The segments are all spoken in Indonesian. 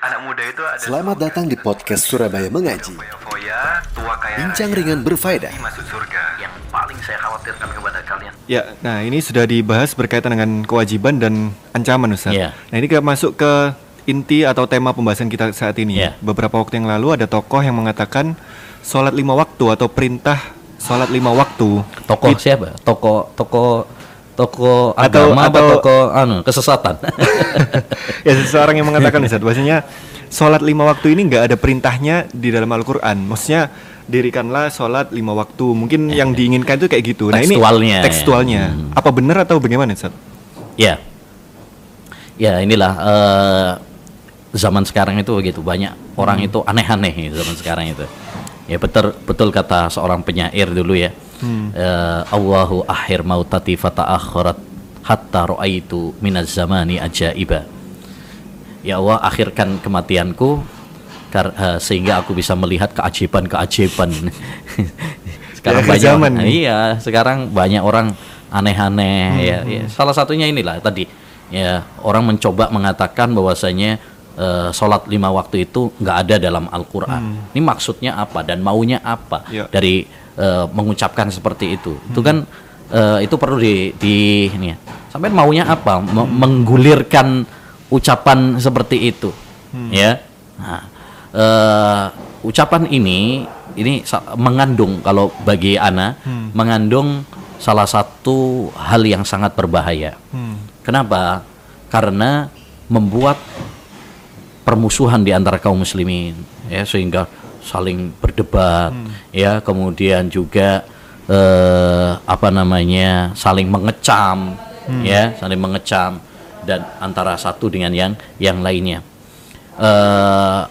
Anak muda itu ada Selamat datang di podcast Surabaya Mengaji. Bincang ringan berfaedah. masuk surga. Yang paling saya khawatirkan kepada kalian Ya, nah ini sudah dibahas berkaitan dengan kewajiban dan ancaman Ustaz. Iya. Nah ini kita masuk ke inti atau tema pembahasan kita saat ini. Iya. Beberapa waktu yang lalu ada tokoh yang mengatakan sholat lima waktu atau perintah sholat lima waktu. Tokoh It- siapa? Tokoh tokoh tokoh Atau- agama atau- atau tokoh anu kesesatan. ya seseorang yang mengatakan Ustaz, bahwasanya sholat lima waktu ini nggak ada perintahnya di dalam Al-Quran. Maksudnya dirikanlah sholat lima waktu. Mungkin yang diinginkan itu kayak gitu. Nah ini Tekstualnya, ya. tekstualnya. Hmm. Apa benar atau bagaimana Ustaz? ya. Ya, inilah eh, zaman sekarang itu begitu banyak orang itu aneh-aneh zaman sekarang itu. Ya betul betul kata seorang penyair dulu ya. Eh, Allahu akhir mautati fata'akhirat hatta ra'aitu minaz zamani ajaiba. Ya Allah akhirkan kematianku kar- eh, sehingga aku bisa melihat keajaiban-keajaiban. sekarang Ya, banyak zaman nih. iya, sekarang banyak orang aneh-aneh ya, ya. Salah satunya inilah tadi ya orang mencoba mengatakan bahwasanya eh, sholat lima waktu itu nggak ada dalam Al-Quran. Ini maksudnya apa dan maunya apa Ya. dari eh, mengucapkan seperti itu? Itu kan eh, itu perlu di, di ini ya. Sampai maunya apa? Me- menggulirkan ucapan seperti itu, ya. Nah, eh, ucapan ini ini mengandung kalau bagi Ana mengandung salah satu hal yang sangat berbahaya. Kenapa? Karena membuat permusuhan di antara kaum muslimin ya sehingga saling berdebat ya. Kemudian juga eh, apa namanya saling mengecam ya. Saling mengecam dan antara satu dengan yang yang lainnya. Eh,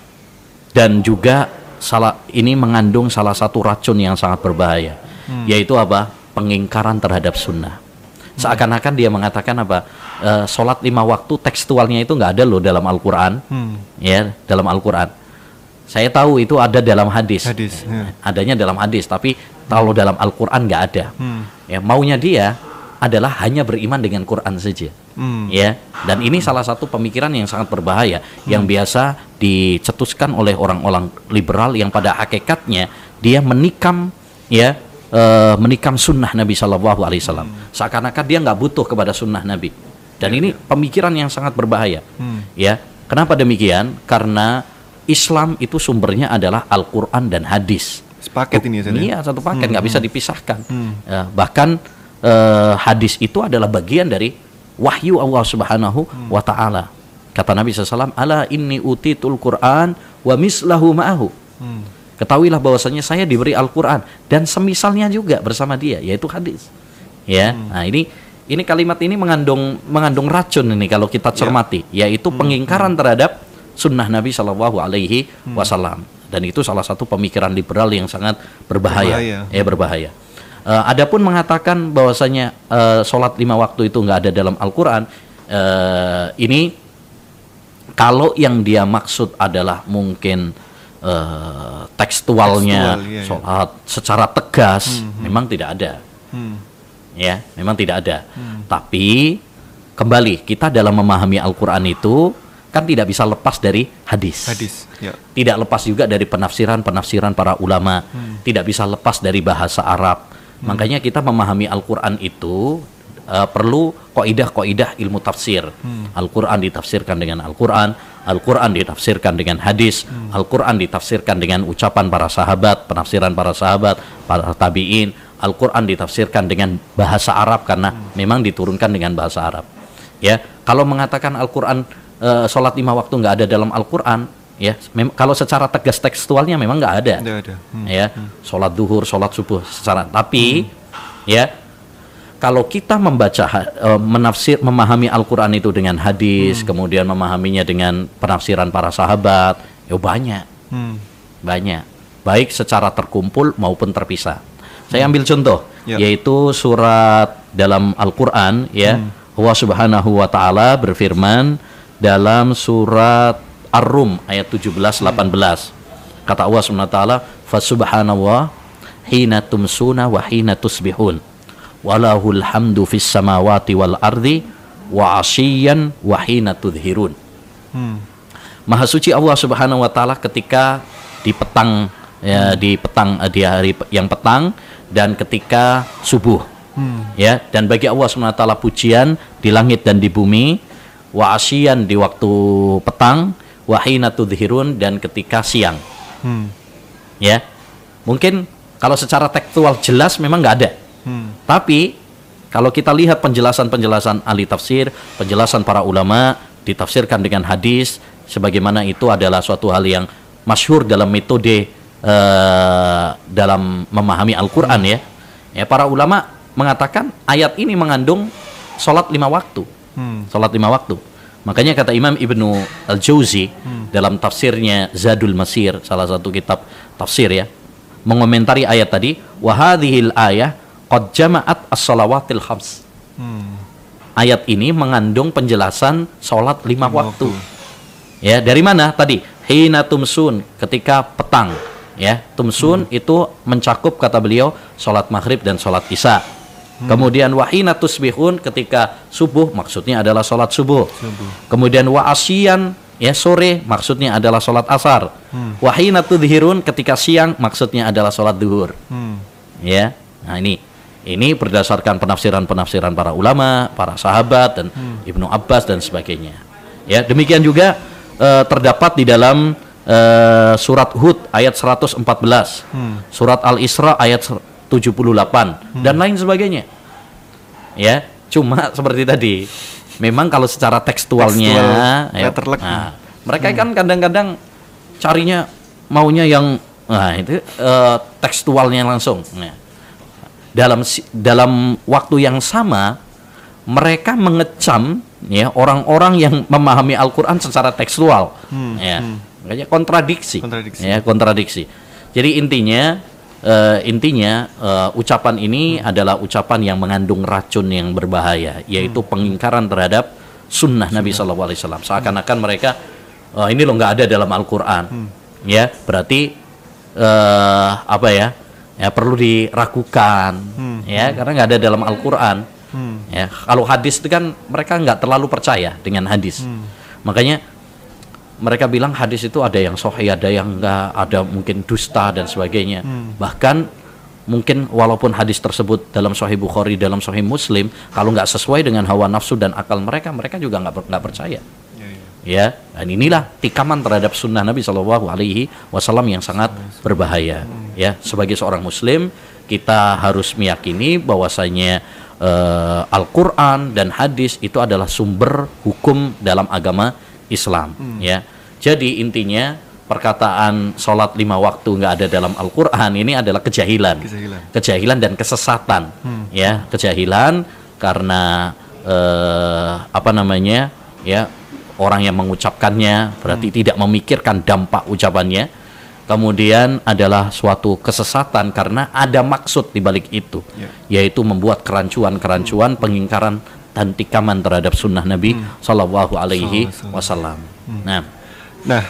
dan juga salah ini mengandung salah satu racun yang sangat berbahaya yaitu apa? Pengingkaran terhadap sunnah. Seakan-akan dia mengatakan apa? Eh, sholat lima waktu tekstualnya itu nggak ada loh dalam Al-Quran ya dalam Al-Quran saya tahu itu ada dalam hadis, Hadis, ya. adanya dalam hadis tapi kalau dalam Al-Quran nggak ada. Ya maunya dia adalah hanya beriman dengan Quran saja. Hmm. ya dan ini salah satu pemikiran yang sangat berbahaya yang biasa dicetuskan oleh orang-orang liberal yang pada hakikatnya dia menikam ya eh, menikam sunnah Nabi Shallallahu Alaihi Wasallam. Seakan-akan dia nggak butuh kepada sunnah Nabi. Dan ini pemikiran yang sangat berbahaya. Ya kenapa demikian? Karena Islam itu sumbernya adalah Al-Quran dan hadis Sepaket ini ya ya? Iya satu paket nggak bisa dipisahkan. Ya, bahkan eh, hadis itu adalah bagian dari wahyu Allah Subhanahu wa taala. Kata Nabi SAW, "Ala inni utitul Qur'an wa mislahu ma'ahu." Ketahuilah bahwasanya saya diberi Al-Qur'an dan semisalnya juga bersama dia yaitu hadis. Ya. Nah, ini ini kalimat ini mengandung mengandung racun ini kalau kita cermati, yaitu pengingkaran terhadap sunnah Nabi Shallallahu alaihi wasallam. Dan itu salah satu pemikiran liberal yang sangat berbahaya. Berbahaya. Ya berbahaya. Eh, adapun mengatakan bahwasanya eh, sholat lima waktu itu nggak ada dalam Al-Quran, eh, ini kalau yang dia maksud adalah mungkin eh, tekstualnya Tekstual, iya, iya. sholat secara tegas, memang tidak ada Hmm. ya memang tidak ada tapi kembali kita dalam memahami Al-Quran itu kan tidak bisa lepas dari hadis. Hadis. Ya. tidak lepas juga dari penafsiran-penafsiran para ulama. Tidak bisa lepas dari bahasa Arab. Makanya kita memahami Al-Quran itu eh, perlu koidah-koidah ilmu tafsir. Al-Quran ditafsirkan dengan Al-Quran Al-Quran ditafsirkan dengan hadis Al-Quran ditafsirkan dengan ucapan para sahabat penafsiran para sahabat para tabi'in. Al-Quran ditafsirkan dengan bahasa Arab karena memang diturunkan dengan bahasa Arab. Ya kalau mengatakan Al-Quran eh, sholat lima waktu nggak ada dalam Al-Quran ya mem- kalau secara tegas tekstualnya memang nggak ada. Nggak ada. Hmm. ya sholat duhur sholat subuh secara tapi ya kalau kita membaca eh, menafsir memahami Al-Quran itu dengan hadis kemudian memahaminya dengan penafsiran para sahabat ya banyak. Hmm. banyak. Baik secara terkumpul maupun terpisah. Saya ambil contoh Ya. yaitu surat dalam Al-Qur'an ya. Allah Subhanahu wa taala berfirman dalam surat Ar-Rum ayat 17 18 kata Allah Subhanahu wa taala fasubhanallah hina tumsuna wa hina tusbihun. Walahul hamdu fis samawati wal ardi wa asyiyan wa hina tudhirun. Hmm. Maha suci Allah Subhanahu wa taala ketika di petang ya di petang eh, di hari yang petang dan ketika subuh. Ya, dan bagi Allah Subhanahu wa taala pujian di langit dan di bumi, wa asyian di waktu petang, wa hina tudhirun dan ketika siang. Hmm. Ya. Mungkin kalau secara tekstual jelas memang nggak ada. Hmm. Tapi kalau kita lihat penjelasan-penjelasan ahli tafsir, penjelasan para ulama ditafsirkan dengan hadis sebagaimana itu adalah suatu hal yang masyhur dalam metode eh, dalam memahami Al-Qur'an ya. Ya para ulama mengatakan ayat ini mengandung sholat lima waktu. Hmm. Sholat lima waktu. Makanya kata Imam Ibnu Al-Jauzi Hmm. dalam tafsirnya Zadul Masir, salah satu kitab tafsir ya, mengomentari ayat tadi, wa hadhil ayah qad jama'at as-salawatil khams. Hmm. Ayat ini mengandung penjelasan sholat lima, Lima waktu. waktu. Ya, dari mana tadi? Hina tumsun, ketika petang. Ya, tumsun itu mencakup kata beliau sholat maghrib dan sholat isya. Kemudian wahina tusbihun ketika subuh maksudnya adalah sholat subuh. Kemudian wa asyian ya sore maksudnya adalah sholat asar. Wahina tudhirun ketika siang maksudnya adalah sholat duhur. Hmm. Ya, nah ini ini berdasarkan penafsiran-penafsiran para ulama, para sahabat dan Ibnu Abbas dan sebagainya. Ya, demikian juga eh, terdapat di dalam eh, surat Hud ayat 114, surat Al-Isra ayat 78 dan lain sebagainya. Ya, cuma seperti tadi. Memang kalau secara tekstualnya Tekstual, ya, nah, mereka kan kadang-kadang carinya maunya yang nah itu eh, tekstualnya langsung. Nah, dalam dalam waktu yang sama mereka mengecam ya orang-orang yang memahami Al-Qur'an secara tekstual. ya. Makanya kontradiksi. Kontradiksi. Ya, kontradiksi. Jadi intinya eh, intinya eh, ucapan ini adalah ucapan yang mengandung racun yang berbahaya, yaitu pengingkaran terhadap sunnah Nabi Shallallahu Alaihi Wasallam. Seakan-akan mereka "Oh, ini loh nggak ada dalam Al-Quran, ya berarti eh, apa ya? Ya perlu diragukan, ya karena nggak ada dalam Al-Quran. Ya kalau hadis itu kan mereka nggak terlalu percaya dengan hadis, makanya mereka bilang hadis itu ada yang sahih, ada yang enggak, ada mungkin dusta dan sebagainya. Bahkan mungkin walaupun hadis tersebut dalam sahih Bukhari, dalam sahih Muslim, kalau nggak sesuai dengan hawa nafsu dan akal mereka, mereka juga nggak nggak percaya. Ya, ya. Ya, dan inilah tikaman terhadap sunnah Nabi Shallallahu Alaihi Wasallam yang sangat berbahaya. Ya, sebagai seorang Muslim kita harus meyakini bahwasanya eh, Al-Quran dan hadis itu adalah sumber hukum dalam agama Islam. Ya, jadi intinya perkataan sholat lima waktu nggak ada dalam Al-Quran ini adalah kejahilan, Kejahilan. kejahilan dan kesesatan. Ya, kejahilan karena eh, apa namanya ya orang yang mengucapkannya berarti tidak memikirkan dampak ucapannya kemudian adalah suatu kesesatan karena ada maksud di balik itu Ya. yaitu membuat kerancuan-kerancuan pengingkaran dan tikaman terhadap sunnah Nabi Shallallahu Alaihi Wasallam. Nah, Nah,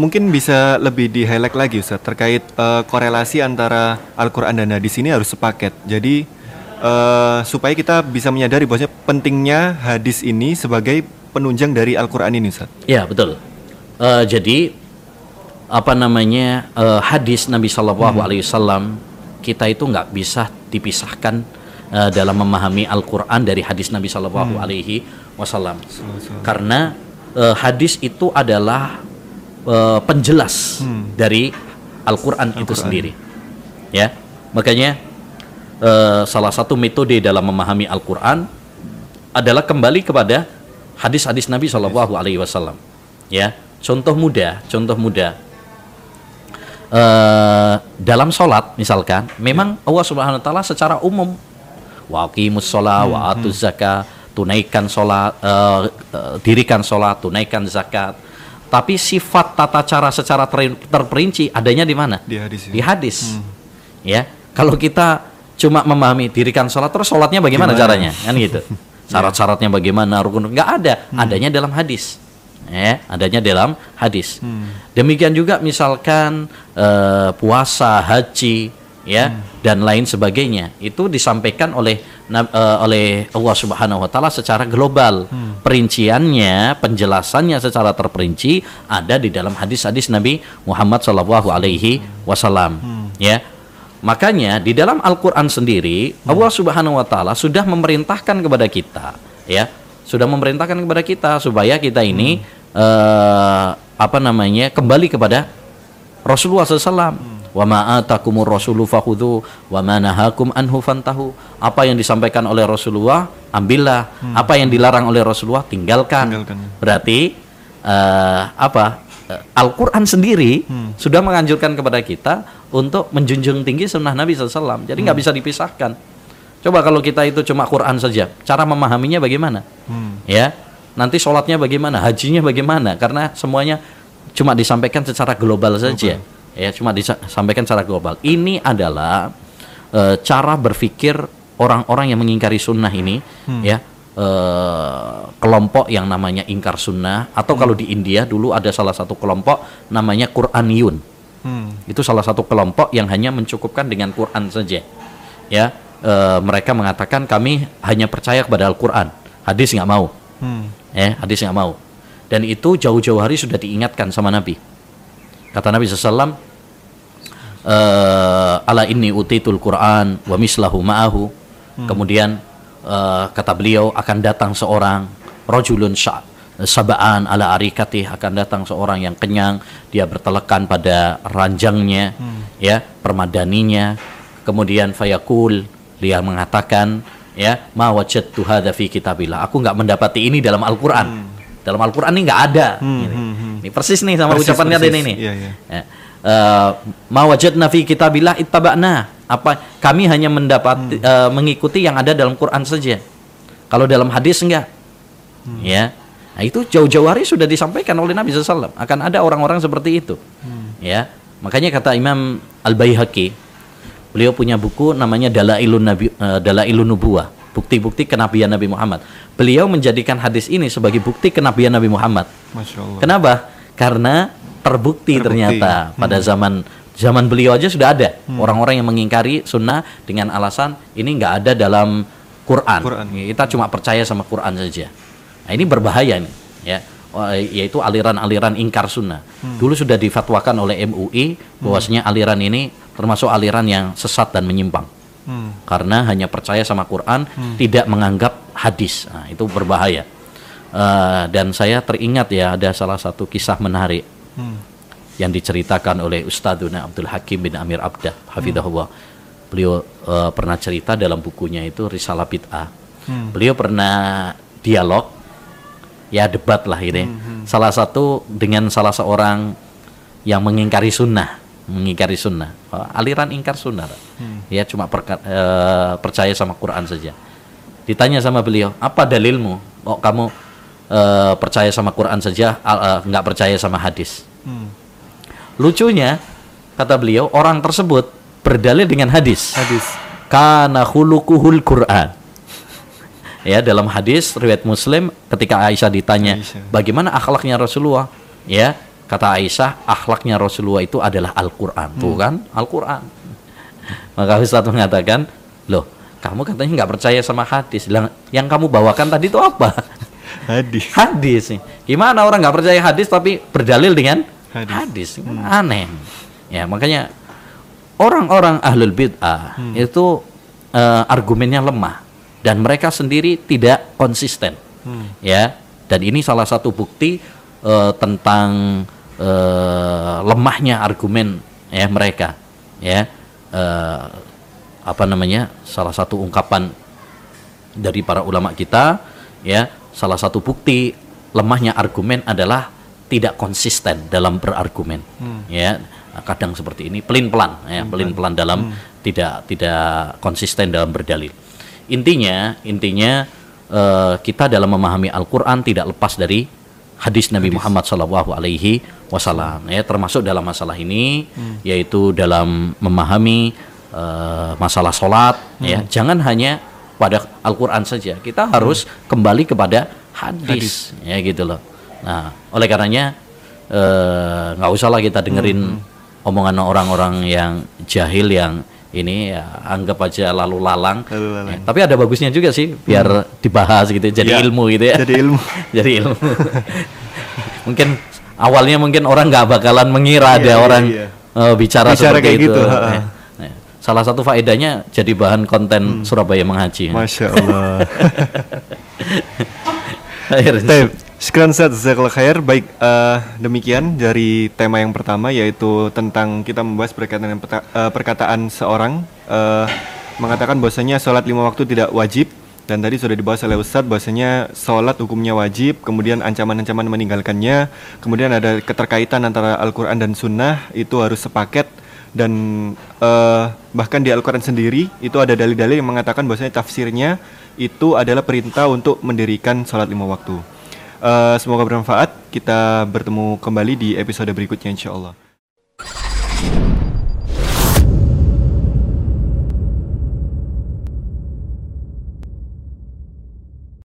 mungkin bisa lebih di highlight lagi Ustaz terkait eh, korelasi antara Al-Qur'an dan hadis ini harus sepaket. Jadi eh, supaya kita bisa menyadari bahwasanya pentingnya hadis ini sebagai penunjang dari Al-Qur'an ini Ustaz. Ya betul. Eh, jadi apa namanya eh, hadis Nabi Shallallahu Alaihi Wasallam kita itu nggak bisa dipisahkan eh, dalam memahami Al-Quran dari hadis Nabi Shallallahu Alaihi Wasallam. Karena eh, hadis itu adalah eh, penjelas dari Al-Quran itu sendiri. Ya, makanya eh, salah satu metode dalam memahami Al-Quran adalah kembali kepada hadis-hadis Nabi Shallallahu Alaihi Wasallam. Ya, contoh mudah, contoh mudah. Eh, dalam sholat misalkan, memang Allah Subhanahu Wa Taala secara umum waqimus sholat, wa atuz zakat, tunaikan sholat, eh, eh, dirikan sholat, tunaikan zakat. Tapi sifat tata cara secara ter- terperinci adanya di mana? Di hadis. Di hadis. Ya, kalau kita cuma memahami dirikan sholat terus sholatnya bagaimana Gimana? caranya? Kan gitu. Syarat-syaratnya bagaimana? Rukun nggak ada. Adanya dalam hadis. Ya, adanya dalam hadis. Demikian juga misalkan eh, puasa, haji, ya dan lain sebagainya itu disampaikan oleh eh, oleh Allah Subhanahu wa taala secara global. Perinciannya, penjelasannya secara terperinci ada di dalam hadis-hadis Nabi Muhammad Shallallahu alaihi wasallam ya. Makanya di dalam Al-Qur'an sendiri Allah Subhanahu wa taala sudah memerintahkan kepada kita ya, sudah memerintahkan kepada kita supaya kita ini eh, apa namanya? kembali kepada Rasulullah SAW. Wa ma atakumur rasulu fakhudhu wa ma nahakum anhu fantahu. Apa yang disampaikan oleh Rasulullah, ambillah. Apa yang dilarang oleh Rasulullah, tinggalkan. Tinggalkan. Berarti eh, apa? Eh, Al-Qur'an sendiri sudah menganjurkan kepada kita untuk menjunjung tinggi sunnah Nabi SAW. Jadi nggak bisa dipisahkan. Coba kalau kita itu cuma Quran saja, cara memahaminya bagaimana? Ya, nanti sholatnya bagaimana, hajinya bagaimana? Karena semuanya cuma disampaikan secara global saja. Ya, cuma disampaikan secara global. Ini adalah eh, cara berpikir orang-orang yang mengingkari sunnah ini, ya. eh, kelompok yang namanya ingkar sunnah atau kalau di India dulu ada salah satu kelompok namanya Quraniyun. Hmm. Itu salah satu kelompok yang hanya mencukupkan dengan Quran saja. Ya, eh, mereka mengatakan kami hanya percaya kepada Al-Qur'an. Hadis nggak mau. Hmm. Ya, hadis nggak mau. Dan itu jauh-jauh hari sudah diingatkan sama Nabi. Kata Nabi SAW, eh, ala inni utitul Quran wa mislahu ma'ahu. Kemudian eh, kata beliau akan datang seorang rojulun sya- sabaan ala arikati akan datang seorang yang kenyang. Dia bertelekan pada ranjangnya ya permadaninya. Kemudian fayakul dia mengatakan ya ma wajadtu hadza fi kitabillah. Aku nggak mendapati ini dalam Al-Qur'an dalam Al-Qur'an ini nggak ada ini. Ini persis nih sama Persis, ucapannya persis. ini nih Iya, iya. Ya. Eh, ma wajadna fi kitabillah ittaba'na. Apa kami hanya mendapat eh, mengikuti yang ada dalam Quran saja. Kalau dalam hadis enggak. Ya. Nah, itu jauh-jauh hari sudah disampaikan oleh Nabi SAW akan ada orang-orang seperti itu. Ya. Makanya kata Imam Al-Baihaqi beliau punya buku namanya Dalailun Nabi eh, Dalailun Nubuwah, bukti-bukti kenabian Nabi Muhammad. Beliau menjadikan hadis ini sebagai bukti kenabian Nabi Muhammad. Masya Allah. Kenapa? Karena terbukti, Terbukti. ternyata pada zaman zaman beliau aja sudah ada orang-orang yang mengingkari sunnah dengan alasan ini nggak ada dalam Quran. Quran. Kita cuma percaya sama Quran saja. Nah ini berbahaya nih, ya. Wah, Yaitu aliran-aliran ingkar sunnah. Dulu sudah difatwakan oleh MUI bahwasanya aliran ini termasuk aliran yang sesat dan menyimpang. Hmm. Karena hanya percaya sama Quran, tidak menganggap hadis. Nah, itu berbahaya. Eh, dan saya teringat ya ada salah satu kisah menarik Hmm. yang diceritakan oleh Ustadzuna Abdul Hakim bin Amir Abdah hafidhahullah. Beliau eh, pernah cerita dalam bukunya itu Risalah Bid'ah. Beliau pernah dialog ya debat lah ini. Salah satu dengan salah seorang yang mengingkari sunnah, mengingkari sunnah, aliran ingkar sunnah. Ya cuma perka- eh, percaya sama Quran saja. Ditanya sama beliau, apa dalilmu? Kok kamu eh, percaya sama Quran saja, eh, nggak percaya sama hadis? Hmm. Lucunya, kata beliau, orang tersebut berdalil dengan hadis. Hadis. Kana khuluquhul Quran. Ya, dalam hadis riwayat Muslim ketika Aisyah ditanya, Aisyah. bagaimana akhlaknya Rasulullah? Ya, kata Aisyah, akhlaknya Rasulullah itu adalah Al-Qur'an. Tuh kan, Al-Qur'an. Maka Ustaz mengatakan, "Loh, kamu katanya nggak percaya sama hadis. Yang kamu bawakan tadi itu apa?" Hadis. hadis. Gimana orang nggak percaya hadis tapi berdalil dengan Hadis. hadis? Kan Aneh. Ya makanya orang-orang ahlul bid'ah itu eh, argumennya lemah dan mereka sendiri tidak konsisten. Ya. Dan ini salah satu bukti eh, tentang eh, lemahnya argumen ya mereka. Ya. Eh, apa namanya? Salah satu ungkapan dari para ulama kita ya salah satu bukti lemahnya argumen adalah tidak konsisten dalam berargumen ya kadang seperti ini pelin pelan ya pelin pelan dalam tidak tidak konsisten dalam berdalil intinya intinya eh, kita dalam memahami Al-Qur'an tidak lepas dari hadis Nabi Muhammad Shallallahu Alaihi Wasallam. Ya termasuk dalam masalah ini yaitu dalam memahami eh, masalah sholat ya. Jangan hanya pada Al-Quran saja. Kita harus kembali kepada hadis, ya gitu loh. Nah oleh karenanya eh, nggak usah lah kita dengerin omongan orang-orang yang jahil yang ini ya anggap aja lalu lalang. Lalu lalang. Ya, tapi ada bagusnya juga sih biar dibahas gitu jadi Ya, ilmu gitu ya. jadi ilmu. jadi ilmu. mungkin awalnya mungkin orang nggak bakalan mengira ada Iya, iya, orang iya. eh, bicara, Bicara seperti kayak itu. gitu, ha. Ya. Ya. Salah satu faedahnya jadi bahan konten Surabaya mengaji. Masya Allah. Akhirnya. Sekian set Jazakallah khair. Baik, eh, demikian dari tema yang pertama yaitu tentang kita membahas berkaitan peta- eh, perkataan seorang eh, mengatakan bahwasanya sholat lima waktu tidak wajib dan tadi sudah dibahas oleh Ustadz bahwasanya sholat hukumnya wajib, kemudian ancaman-ancaman meninggalkannya, kemudian ada keterkaitan antara Al-Quran dan Sunnah itu harus sepaket dan eh, bahkan di Al-Quran sendiri itu ada dalil-dalil yang mengatakan bahwasanya tafsirnya itu adalah perintah untuk mendirikan sholat lima waktu. Eh, semoga bermanfaat. Kita bertemu kembali di episode berikutnya insya Allah.